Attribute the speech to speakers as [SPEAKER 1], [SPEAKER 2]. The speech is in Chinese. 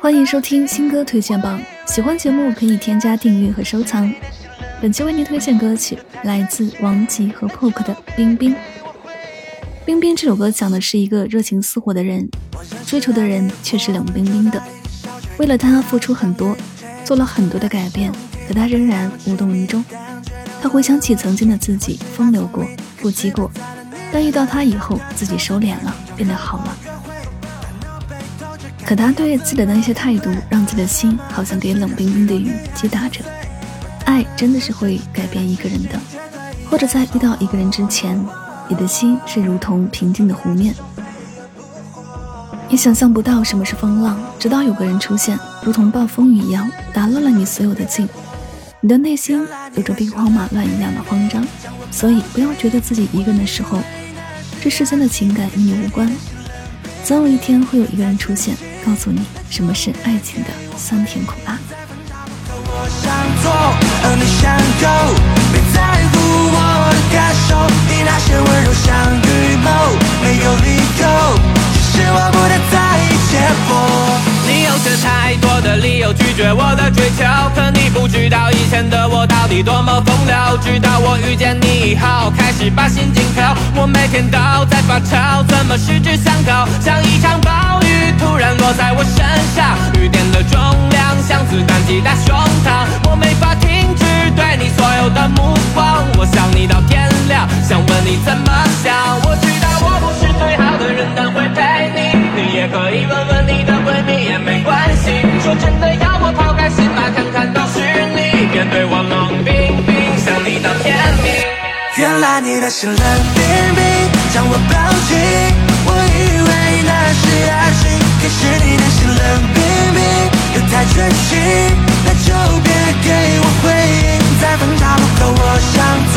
[SPEAKER 1] 欢迎收听新歌推荐榜，喜欢节目可以添加订阅和收藏。本期为您推荐歌曲来自王吉和 Poke 的《冰冰》。《冰冰》这首歌讲的是一个热情似火的人，追求的人却是冷冰冰的。为了他付出很多，做了很多的改变，可他仍然无动于衷。他回想起曾经的自己，风流过，不羁过，但遇到他以后，自己收敛了，变得好了。可他对自己的那些态度，让自己的心好像给冷冰冰的雨击打着。爱真的是会改变一个人的，或者在遇到一个人之前，你的心是如同平静的湖面，你想象不到什么是风浪，直到有个人出现，如同暴风雨一样，打乱了你所有的静。你的内心有着兵荒马乱一样的慌张，所以不要觉得自己一个人的时候，这世间的情感与你无关。总有一天会有一个人出现，告诉你什么是爱情的酸甜苦辣。
[SPEAKER 2] 你有着太多的理由拒绝我的追求，可你不知道以前的我到底多么风流。直到我遇见你以后，开始把心紧扣。我每天都在发愁，怎么十指相扣？心吧，看看都是你。面对我冷冰冰，想你到天明。
[SPEAKER 3] 原来你的心冷冰冰，将我抱紧。我以为那是爱情，可是你的心冷冰冰，又太绝情。那就别给我回应，在分岔路口，我想左，